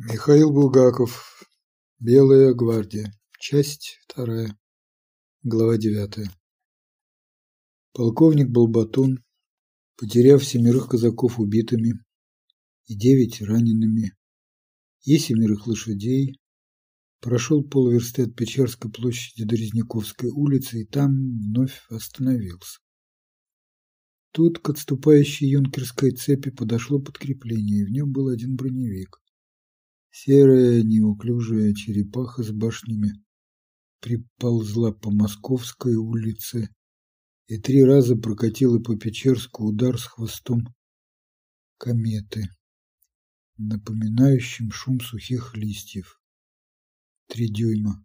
Михаил Булгаков. Белая гвардия. Часть вторая. Глава девятая. Полковник Балбатун, потеряв семерых казаков убитыми и девять ранеными, и семерых лошадей, прошел полверсты от Печерской площади до Резняковской улицы и там вновь остановился. Тут к отступающей юнкерской цепи подошло подкрепление, и в нем был один броневик. Серая неуклюжая черепаха с башнями приползла по Московской улице и три раза прокатила по Печерску удар с хвостом кометы, напоминающим шум сухих листьев. Три дюйма.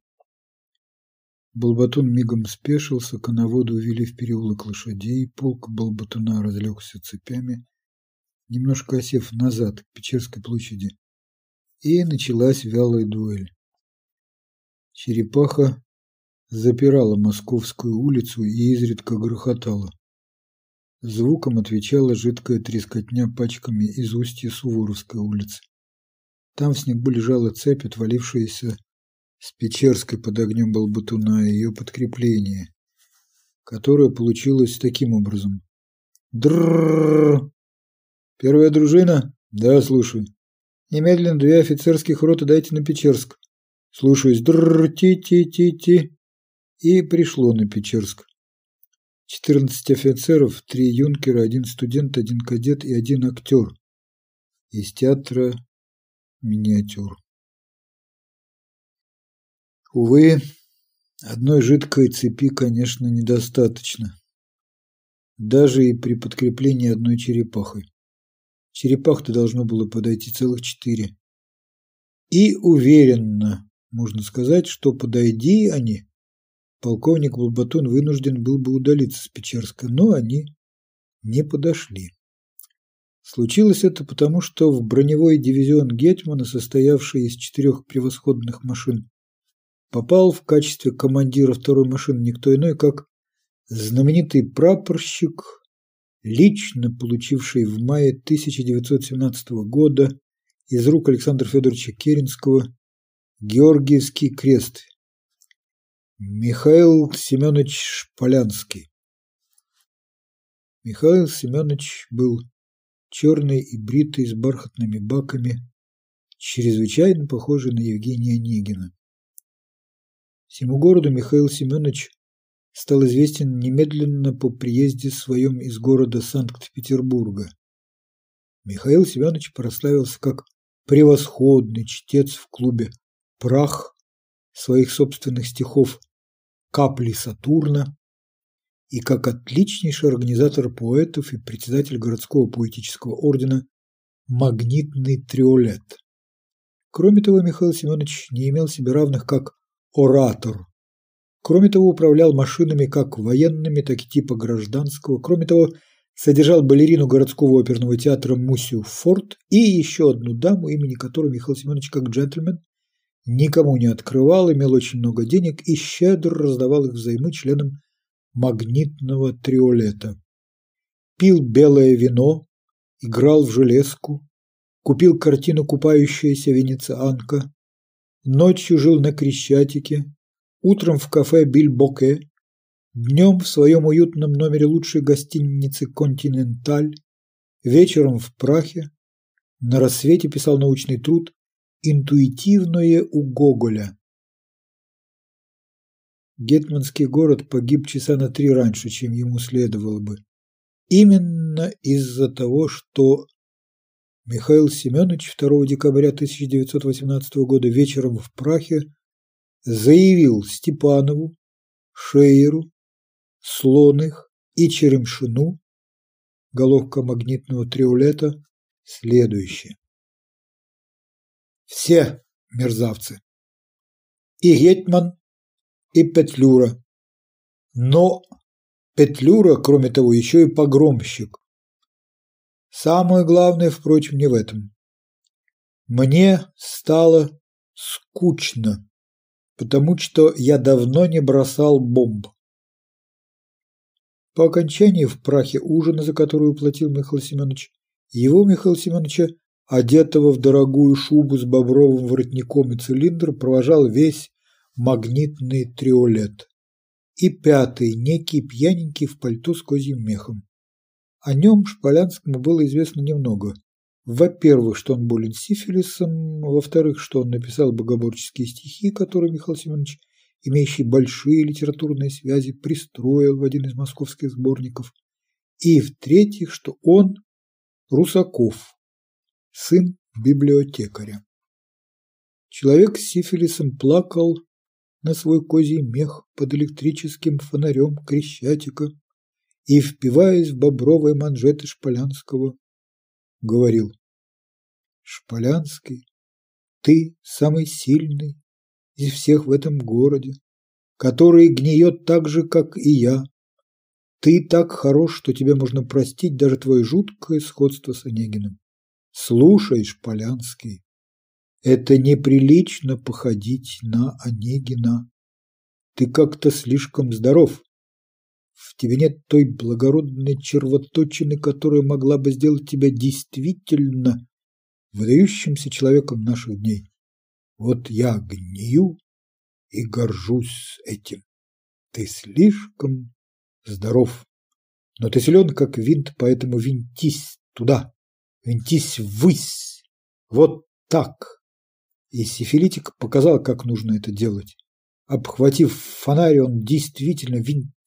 Балбатун мигом спешился, коноводу увели в переулок лошадей, полк Балбатуна разлегся цепями, немножко осев назад к Печерской площади, и началась вялая дуэль. Черепаха запирала Московскую улицу и изредка грохотала. Звуком отвечала жидкая трескотня пачками из устья Суворовской улицы. Там в снегу лежала цепь, отвалившаяся с Печерской под огнем Балбатуна и ее подкрепление, которое получилось таким образом. Дрррррр! Первая дружина? Да, слушай. Немедленно две офицерских роты дайте на Печерск. Слушаюсь. Дрррр, ти-ти-ти-ти. И пришло на Печерск. Четырнадцать офицеров, три юнкера, один студент, один кадет и один актер. Из театра миниатюр. Увы, одной жидкой цепи, конечно, недостаточно. Даже и при подкреплении одной черепахой. Черепах-то должно было подойти целых четыре. И уверенно можно сказать, что подойди они, полковник Балбатон вынужден был бы удалиться с Печерска, но они не подошли. Случилось это потому, что в броневой дивизион Гетмана, состоявший из четырех превосходных машин, попал в качестве командира второй машины никто иной, как знаменитый прапорщик лично получивший в мае 1917 года из рук Александра Федоровича Керенского Георгиевский крест Михаил Семенович Шполянский. Михаил Семенович был черный и бритый с бархатными баками, чрезвычайно похожий на Евгения Онегина. Всему городу Михаил Семенович стал известен немедленно по приезде своем из города Санкт-Петербурга. Михаил Семенович прославился как превосходный чтец в клубе «Прах» своих собственных стихов «Капли Сатурна» и как отличнейший организатор поэтов и председатель городского поэтического ордена «Магнитный триолет». Кроме того, Михаил Семенович не имел себе равных как оратор Кроме того, управлял машинами как военными, так и типа гражданского. Кроме того, содержал балерину городского оперного театра Мусю Форд и еще одну даму, имени которой Михаил Семенович как джентльмен никому не открывал, имел очень много денег и щедро раздавал их взаймы членам магнитного триолета. Пил белое вино, играл в железку, купил картину «Купающаяся венецианка», ночью жил на Крещатике, утром в кафе Бильбоке, днем в своем уютном номере лучшей гостиницы «Континенталь», вечером в Прахе, на рассвете писал научный труд «Интуитивное у Гоголя». Гетманский город погиб часа на три раньше, чем ему следовало бы. Именно из-за того, что Михаил Семенович 2 декабря 1918 года вечером в Прахе заявил Степанову, Шейеру, Слоных и Черемшину, головка магнитного триолета, следующее. Все мерзавцы. И Гетман, и Петлюра. Но Петлюра, кроме того, еще и погромщик. Самое главное, впрочем, не в этом. Мне стало скучно потому что я давно не бросал бомб. По окончании в прахе ужина, за который уплатил Михаил Семенович, его Михаил Семеновича одетого в дорогую шубу с бобровым воротником и цилиндр, провожал весь магнитный триолет. И пятый, некий пьяненький в пальто с козьим мехом. О нем Шполянскому было известно немного. Во-первых, что он болен сифилисом, во-вторых, что он написал богоборческие стихи, которые Михаил Семенович, имеющий большие литературные связи, пристроил в один из московских сборников, и в-третьих, что он Русаков, сын библиотекаря. Человек с сифилисом плакал на свой козий мех под электрическим фонарем Крещатика и, впиваясь в бобровые манжеты Шполянского, говорил «Шполянский, ты самый сильный из всех в этом городе, который гниет так же, как и я. Ты так хорош, что тебе можно простить даже твое жуткое сходство с Онегиным. Слушай, Шполянский, это неприлично походить на Онегина. Ты как-то слишком здоров. В тебе нет той благородной червоточины, которая могла бы сделать тебя действительно выдающимся человеком наших дней. Вот я гнию и горжусь этим. Ты слишком здоров. Но ты силен, как винт, поэтому винтись туда, винтись ввысь. Вот так. И сифилитик показал, как нужно это делать. Обхватив фонарь, он действительно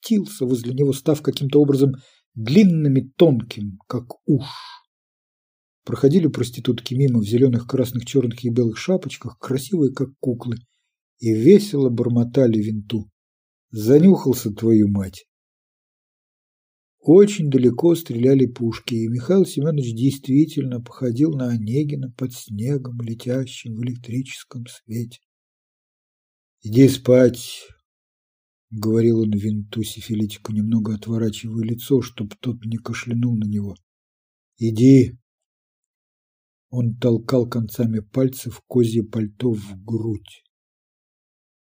винтился возле него, став каким-то образом длинным и тонким, как уж. Проходили проститутки мимо в зеленых, красных, черных и белых шапочках, красивые, как куклы, и весело бормотали винту. Занюхался твою мать. Очень далеко стреляли пушки, и Михаил Семенович действительно походил на Онегина под снегом, летящим в электрическом свете. «Иди спать», — говорил он винту сифилитику, немного отворачивая лицо, чтоб тот не кашлянул на него. «Иди». Он толкал концами пальцев козье пальто в грудь.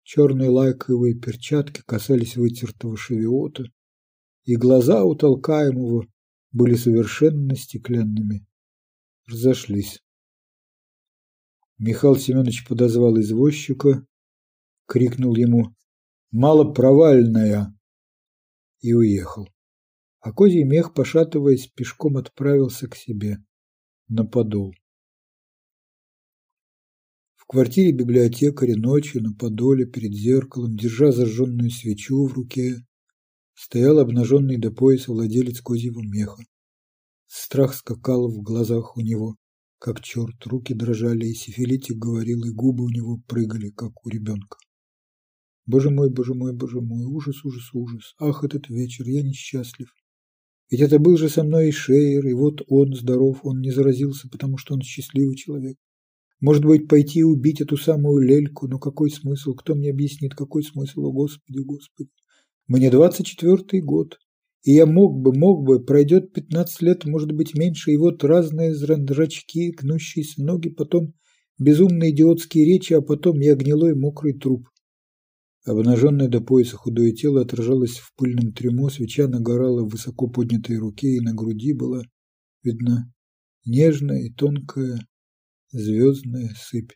Черные лайковые перчатки касались вытертого шевиота, и глаза у толкаемого были совершенно стеклянными. Разошлись. Михаил Семенович подозвал извозчика, крикнул ему «Малопровальная!» и уехал. А козий мех, пошатываясь, пешком отправился к себе на подол. В квартире библиотекаря ночью на подоле перед зеркалом, держа зажженную свечу в руке, стоял обнаженный до пояса владелец козьего меха. Страх скакал в глазах у него, как черт, руки дрожали, и сифилитик говорил, и губы у него прыгали, как у ребенка. Боже мой, боже мой, боже мой, ужас, ужас, ужас. Ах, этот вечер, я несчастлив. Ведь это был же со мной и Шейер, и вот он здоров, он не заразился, потому что он счастливый человек. Может быть, пойти убить эту самую Лельку, но какой смысл? Кто мне объяснит, какой смысл? О, Господи, Господи! Мне двадцать четвертый год, и я мог бы, мог бы, пройдет пятнадцать лет, может быть, меньше, и вот разные зрачки, гнущиеся ноги, потом безумные идиотские речи, а потом я гнилой мокрый труп. Обнаженное до пояса худое тело отражалось в пыльном трюмо, свеча нагорала в высоко поднятой руке, и на груди была видна нежная и тонкая звездная сыпь.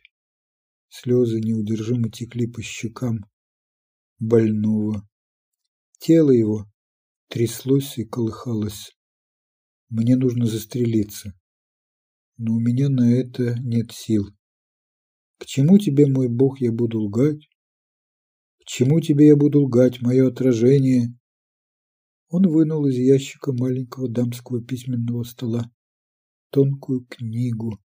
Слезы неудержимо текли по щекам больного. Тело его тряслось и колыхалось. Мне нужно застрелиться, но у меня на это нет сил. К чему тебе, мой Бог, я буду лгать? К чему тебе я буду лгать, мое отражение? Он вынул из ящика маленького дамского письменного стола тонкую книгу,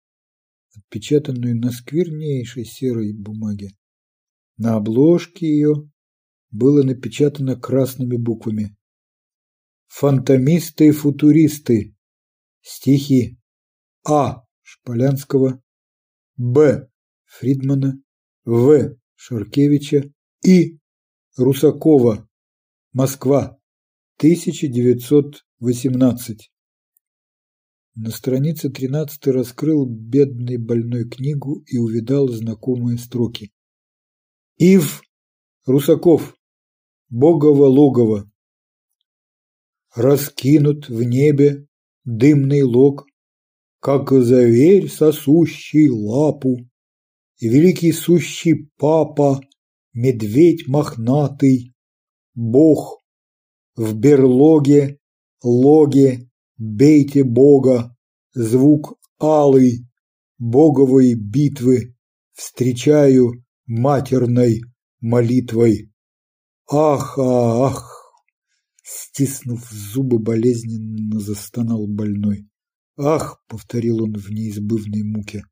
отпечатанную на сквернейшей серой бумаге. На обложке ее было напечатано красными буквами. Фантомисты и футуристы. Стихи А. Шполянского, Б. Фридмана, В. Шаркевича и Русакова. Москва. 1918. На странице 13 раскрыл бедный больной книгу и увидал знакомые строки. Ив Русаков. Богово логово. Раскинут в небе дымный лог, как зверь сосущий лапу, и великий сущий папа, медведь мохнатый, бог в берлоге, логе, бейте бога, звук алый, боговой битвы, встречаю матерной молитвой. Ах, ах! Стиснув зубы, болезненно застонал больной. «Ах!» — повторил он в неизбывной муке.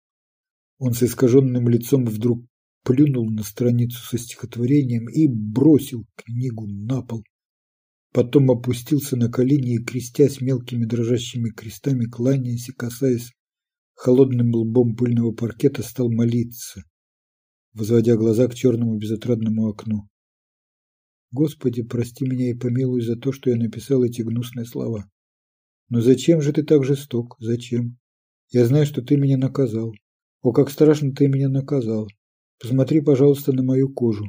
Он с искаженным лицом вдруг плюнул на страницу со стихотворением и бросил книгу на пол. Потом опустился на колени и, крестясь мелкими дрожащими крестами, кланяясь и касаясь холодным лбом пыльного паркета, стал молиться, возводя глаза к черному безотрадному окну. Господи, прости меня и помилуй за то, что я написал эти гнусные слова. Но зачем же ты так жесток? Зачем? Я знаю, что ты меня наказал. О, как страшно ты меня наказал. Посмотри, пожалуйста, на мою кожу.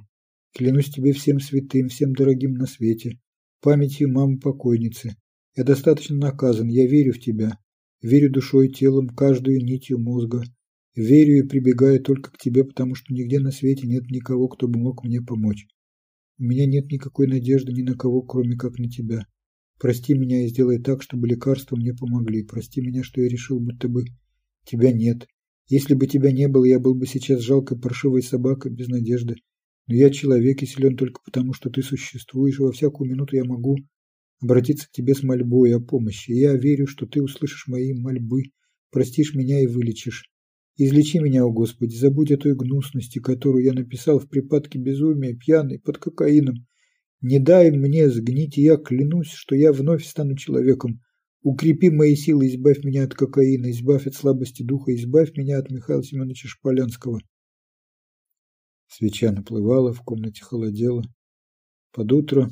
Клянусь тебе всем святым, всем дорогим на свете, памятью мамы покойницы. Я достаточно наказан, я верю в тебя. Верю душой, телом, каждую нитью мозга. Верю и прибегаю только к тебе, потому что нигде на свете нет никого, кто бы мог мне помочь. У меня нет никакой надежды ни на кого, кроме как на тебя. Прости меня и сделай так, чтобы лекарства мне помогли. Прости меня, что я решил, будто бы тебя нет. Если бы тебя не было, я был бы сейчас жалкой паршивой собакой без надежды. Но я человек и силен только потому, что ты существуешь. Во всякую минуту я могу обратиться к тебе с мольбой о помощи. я верю, что ты услышишь мои мольбы, простишь меня и вылечишь. Излечи меня, о Господи, забудь о той гнусности, которую я написал в припадке безумия, пьяный, под кокаином. Не дай мне сгнить, и я клянусь, что я вновь стану человеком. Укрепи мои силы, избавь меня от кокаина, избавь от слабости духа, избавь меня от Михаила Семеновича Шполянского. Свеча наплывала, в комнате холодело. Под утро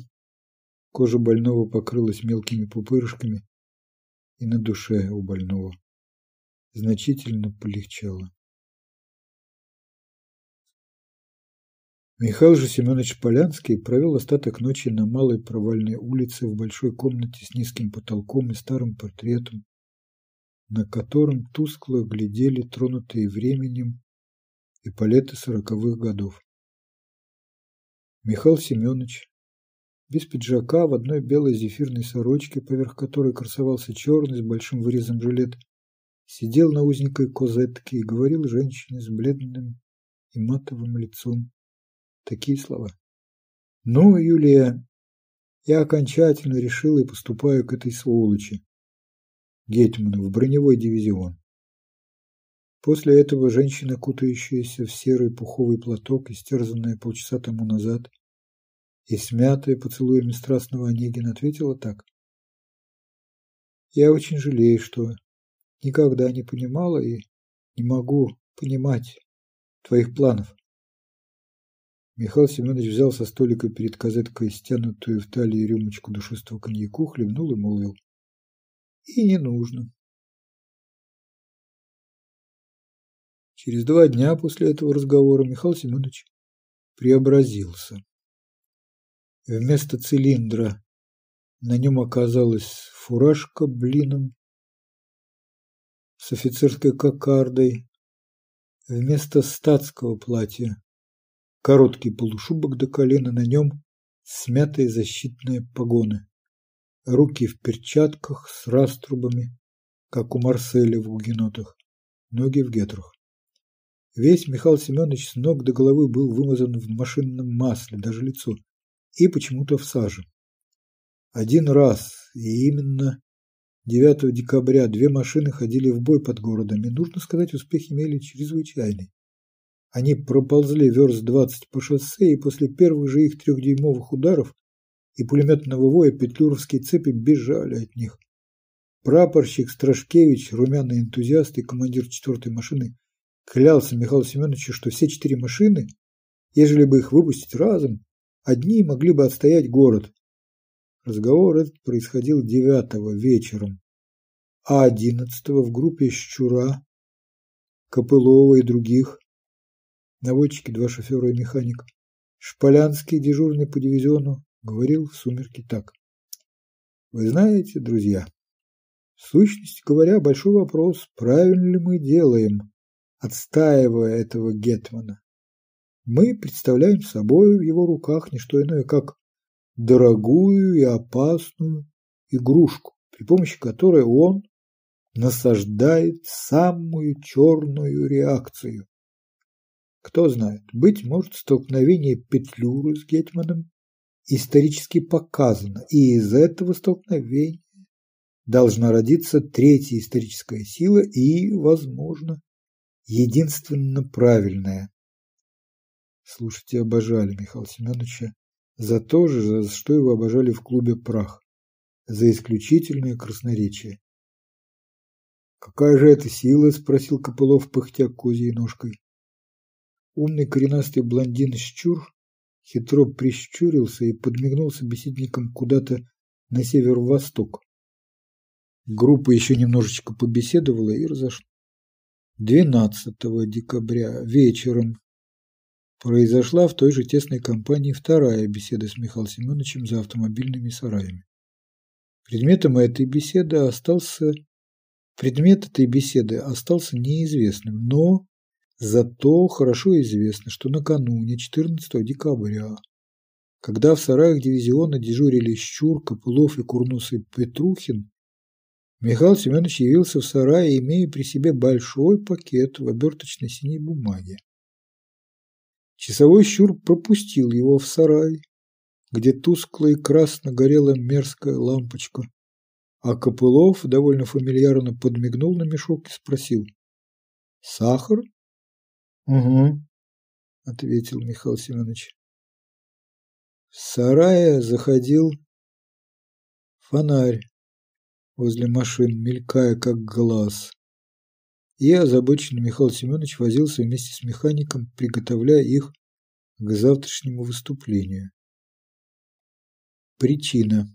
кожа больного покрылась мелкими пупырышками, и на душе у больного значительно полегчало. Михаил же Семенович Полянский провел остаток ночи на малой провальной улице в большой комнате с низким потолком и старым портретом, на котором тускло глядели тронутые временем и палеты сороковых годов. Михаил Семенович, без пиджака, в одной белой зефирной сорочке, поверх которой красовался черный с большим вырезом жилет, сидел на узенькой козетке и говорил женщине с бледным и матовым лицом такие слова. «Ну, Юлия, я окончательно решил и поступаю к этой сволочи, Гетману, в броневой дивизион. После этого женщина, кутающаяся в серый пуховый платок, истерзанная полчаса тому назад, и смятая поцелуями страстного Онегина, ответила так. «Я очень жалею, что никогда не понимала и не могу понимать твоих планов. Михаил Семенович взял со столика перед казеткой стянутую в талии рюмочку душистого коньяку, хлебнул и молвил. И не нужно. Через два дня после этого разговора Михаил Семенович преобразился. Вместо цилиндра на нем оказалась фуражка блином с офицерской кокардой. Вместо статского платья короткий полушубок до колена, на нем смятые защитные погоны. Руки в перчатках с раструбами, как у Марселя в гугенотах, ноги в гетрах. Весь Михаил Семенович с ног до головы был вымазан в машинном масле, даже лицо, и почему-то в саже. Один раз, и именно 9 декабря, две машины ходили в бой под городом, и, нужно сказать, успех имели чрезвычайный. Они проползли верст двадцать по шоссе, и после первых же их трехдюймовых ударов и пулеметного воя петлюровские цепи бежали от них. Прапорщик Страшкевич, румяный энтузиаст и командир четвертой машины, клялся Михаилу Семеновичу, что все четыре машины, ежели бы их выпустить разом, одни могли бы отстоять город. Разговор этот происходил девятого вечером, а одиннадцатого в группе Щура, Копылова и других наводчики, два шофера и механик. Шполянский, дежурный по дивизиону, говорил в сумерки так. Вы знаете, друзья, в сущности говоря, большой вопрос, правильно ли мы делаем, отстаивая этого Гетмана. Мы представляем собой в его руках не что иное, как дорогую и опасную игрушку, при помощи которой он насаждает самую черную реакцию. Кто знает, быть может, столкновение Петлюры с Гетманом исторически показано, и из этого столкновения должна родиться третья историческая сила и, возможно, единственно правильная. Слушайте, обожали Михаила Семеновича за то же, за что его обожали в клубе «Прах», за исключительное красноречие. «Какая же это сила?» – спросил Копылов, пыхтя козьей ножкой. Умный коренастый блондин Щур хитро прищурился и подмигнул собеседникам куда-то на северо-восток. Группа еще немножечко побеседовала и разошлась. 12 декабря вечером произошла в той же тесной компании вторая беседа с Михаилом Семеновичем за автомобильными сараями. Предметом этой беседы остался предмет этой беседы остался неизвестным, но Зато хорошо известно, что накануне 14 декабря, когда в сараях дивизиона дежурили Щур, Копылов и Курносый Петрухин, Михаил Семенович явился в сарае, имея при себе большой пакет в оберточной синей бумаге. Часовой Щур пропустил его в сарай, где тускло и красно горела мерзкая лампочка, а Копылов довольно фамильярно подмигнул на мешок и спросил «Сахар?» Угу, ответил Михаил Семенович. В сарае заходил фонарь возле машин, мелькая как глаз. И озабоченный Михаил Семенович возился вместе с механиком, приготовляя их к завтрашнему выступлению. Причина.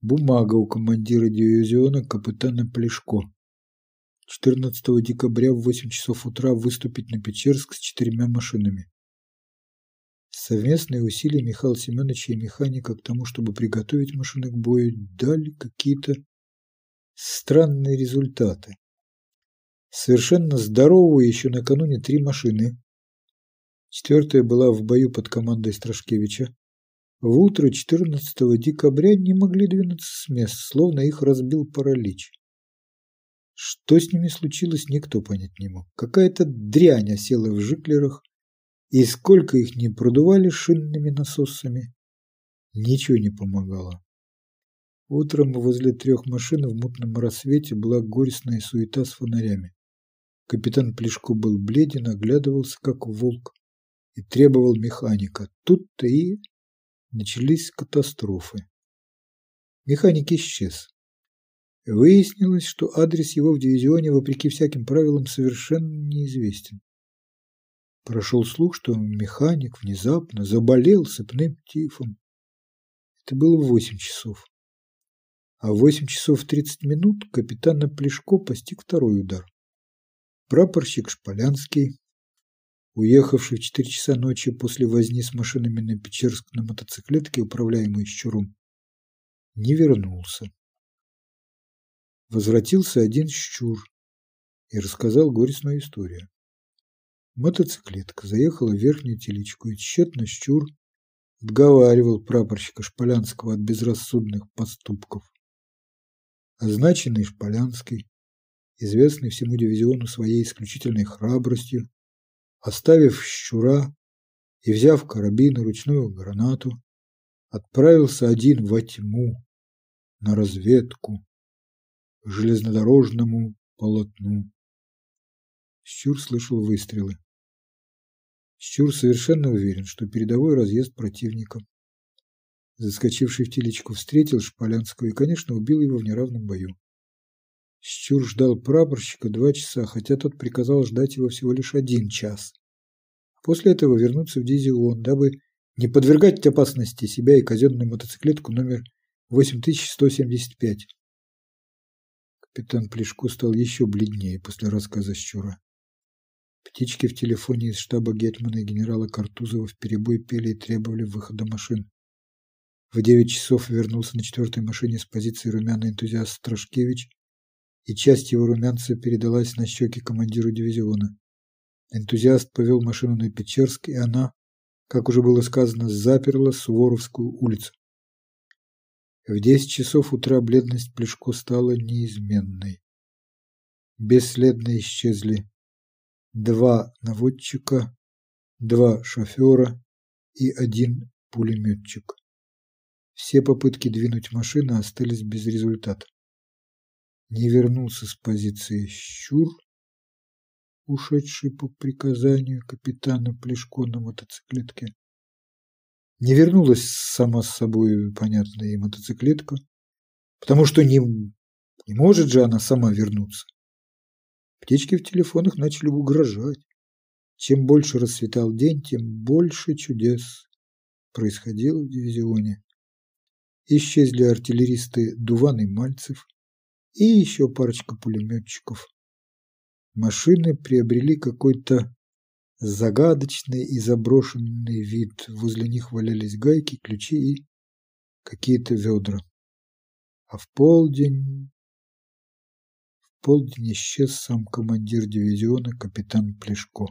Бумага у командира дивизиона капитана Плешко. 14 декабря в 8 часов утра выступить на Печерск с четырьмя машинами. Совместные усилия Михаила Семеновича и механика к тому, чтобы приготовить машины к бою, дали какие-то странные результаты. Совершенно здоровые еще накануне три машины. Четвертая была в бою под командой Страшкевича. В утро 14 декабря не могли двинуться с мест, словно их разбил паралич. Что с ними случилось, никто понять не мог. Какая-то дрянь осела в жиклерах, и сколько их не продували шинными насосами, ничего не помогало. Утром возле трех машин в мутном рассвете была горестная суета с фонарями. Капитан Плешко был бледен, оглядывался, как волк, и требовал механика. Тут-то и начались катастрофы. Механик исчез. Выяснилось, что адрес его в дивизионе, вопреки всяким правилам, совершенно неизвестен. Прошел слух, что механик внезапно заболел сыпным тифом. Это было в восемь часов. А в восемь часов тридцать минут капитана Плешко постиг второй удар. Прапорщик Шполянский, уехавший в четыре часа ночи после возни с машинами на Печерск на мотоциклетке, управляемой Щуром, не вернулся возвратился один щур и рассказал горестную историю. Мотоциклетка заехала в верхнюю телечку, и тщетно щур отговаривал прапорщика Шполянского от безрассудных поступков. Означенный Шполянский, известный всему дивизиону своей исключительной храбростью, оставив щура и взяв карабин и ручную гранату, отправился один во тьму на разведку железнодорожному полотну. Щур слышал выстрелы. Щур совершенно уверен, что передовой разъезд противника. Заскочивший в телечку встретил Шполянского и, конечно, убил его в неравном бою. Щур ждал прапорщика два часа, хотя тот приказал ждать его всего лишь один час. После этого вернуться в дивизион, дабы не подвергать опасности себя и казенную мотоциклетку номер 8175. Капитан Плешко стал еще бледнее после рассказа Щура. Птички в телефоне из штаба Гетмана и генерала Картузова вперебой пели и требовали выхода машин. В девять часов вернулся на четвертой машине с позиции румяный энтузиаст Страшкевич, и часть его румянца передалась на щеки командиру дивизиона. Энтузиаст повел машину на Печерск, и она, как уже было сказано, заперла Суворовскую улицу. В десять часов утра бледность Плешко стала неизменной. Бесследно исчезли два наводчика, два шофера и один пулеметчик. Все попытки двинуть машину остались без результата. Не вернулся с позиции Щур, ушедший по приказанию капитана Плешко на мотоциклетке. Не вернулась сама с собой, понятная и мотоциклетка, потому что не, не может же она сама вернуться. Птички в телефонах начали угрожать. Чем больше расцветал день, тем больше чудес происходило в дивизионе. Исчезли артиллеристы Дуван и Мальцев и еще парочка пулеметчиков. Машины приобрели какой-то загадочный и заброшенный вид. Возле них валялись гайки, ключи и какие-то ведра. А в полдень... В полдень исчез сам командир дивизиона капитан Плешко.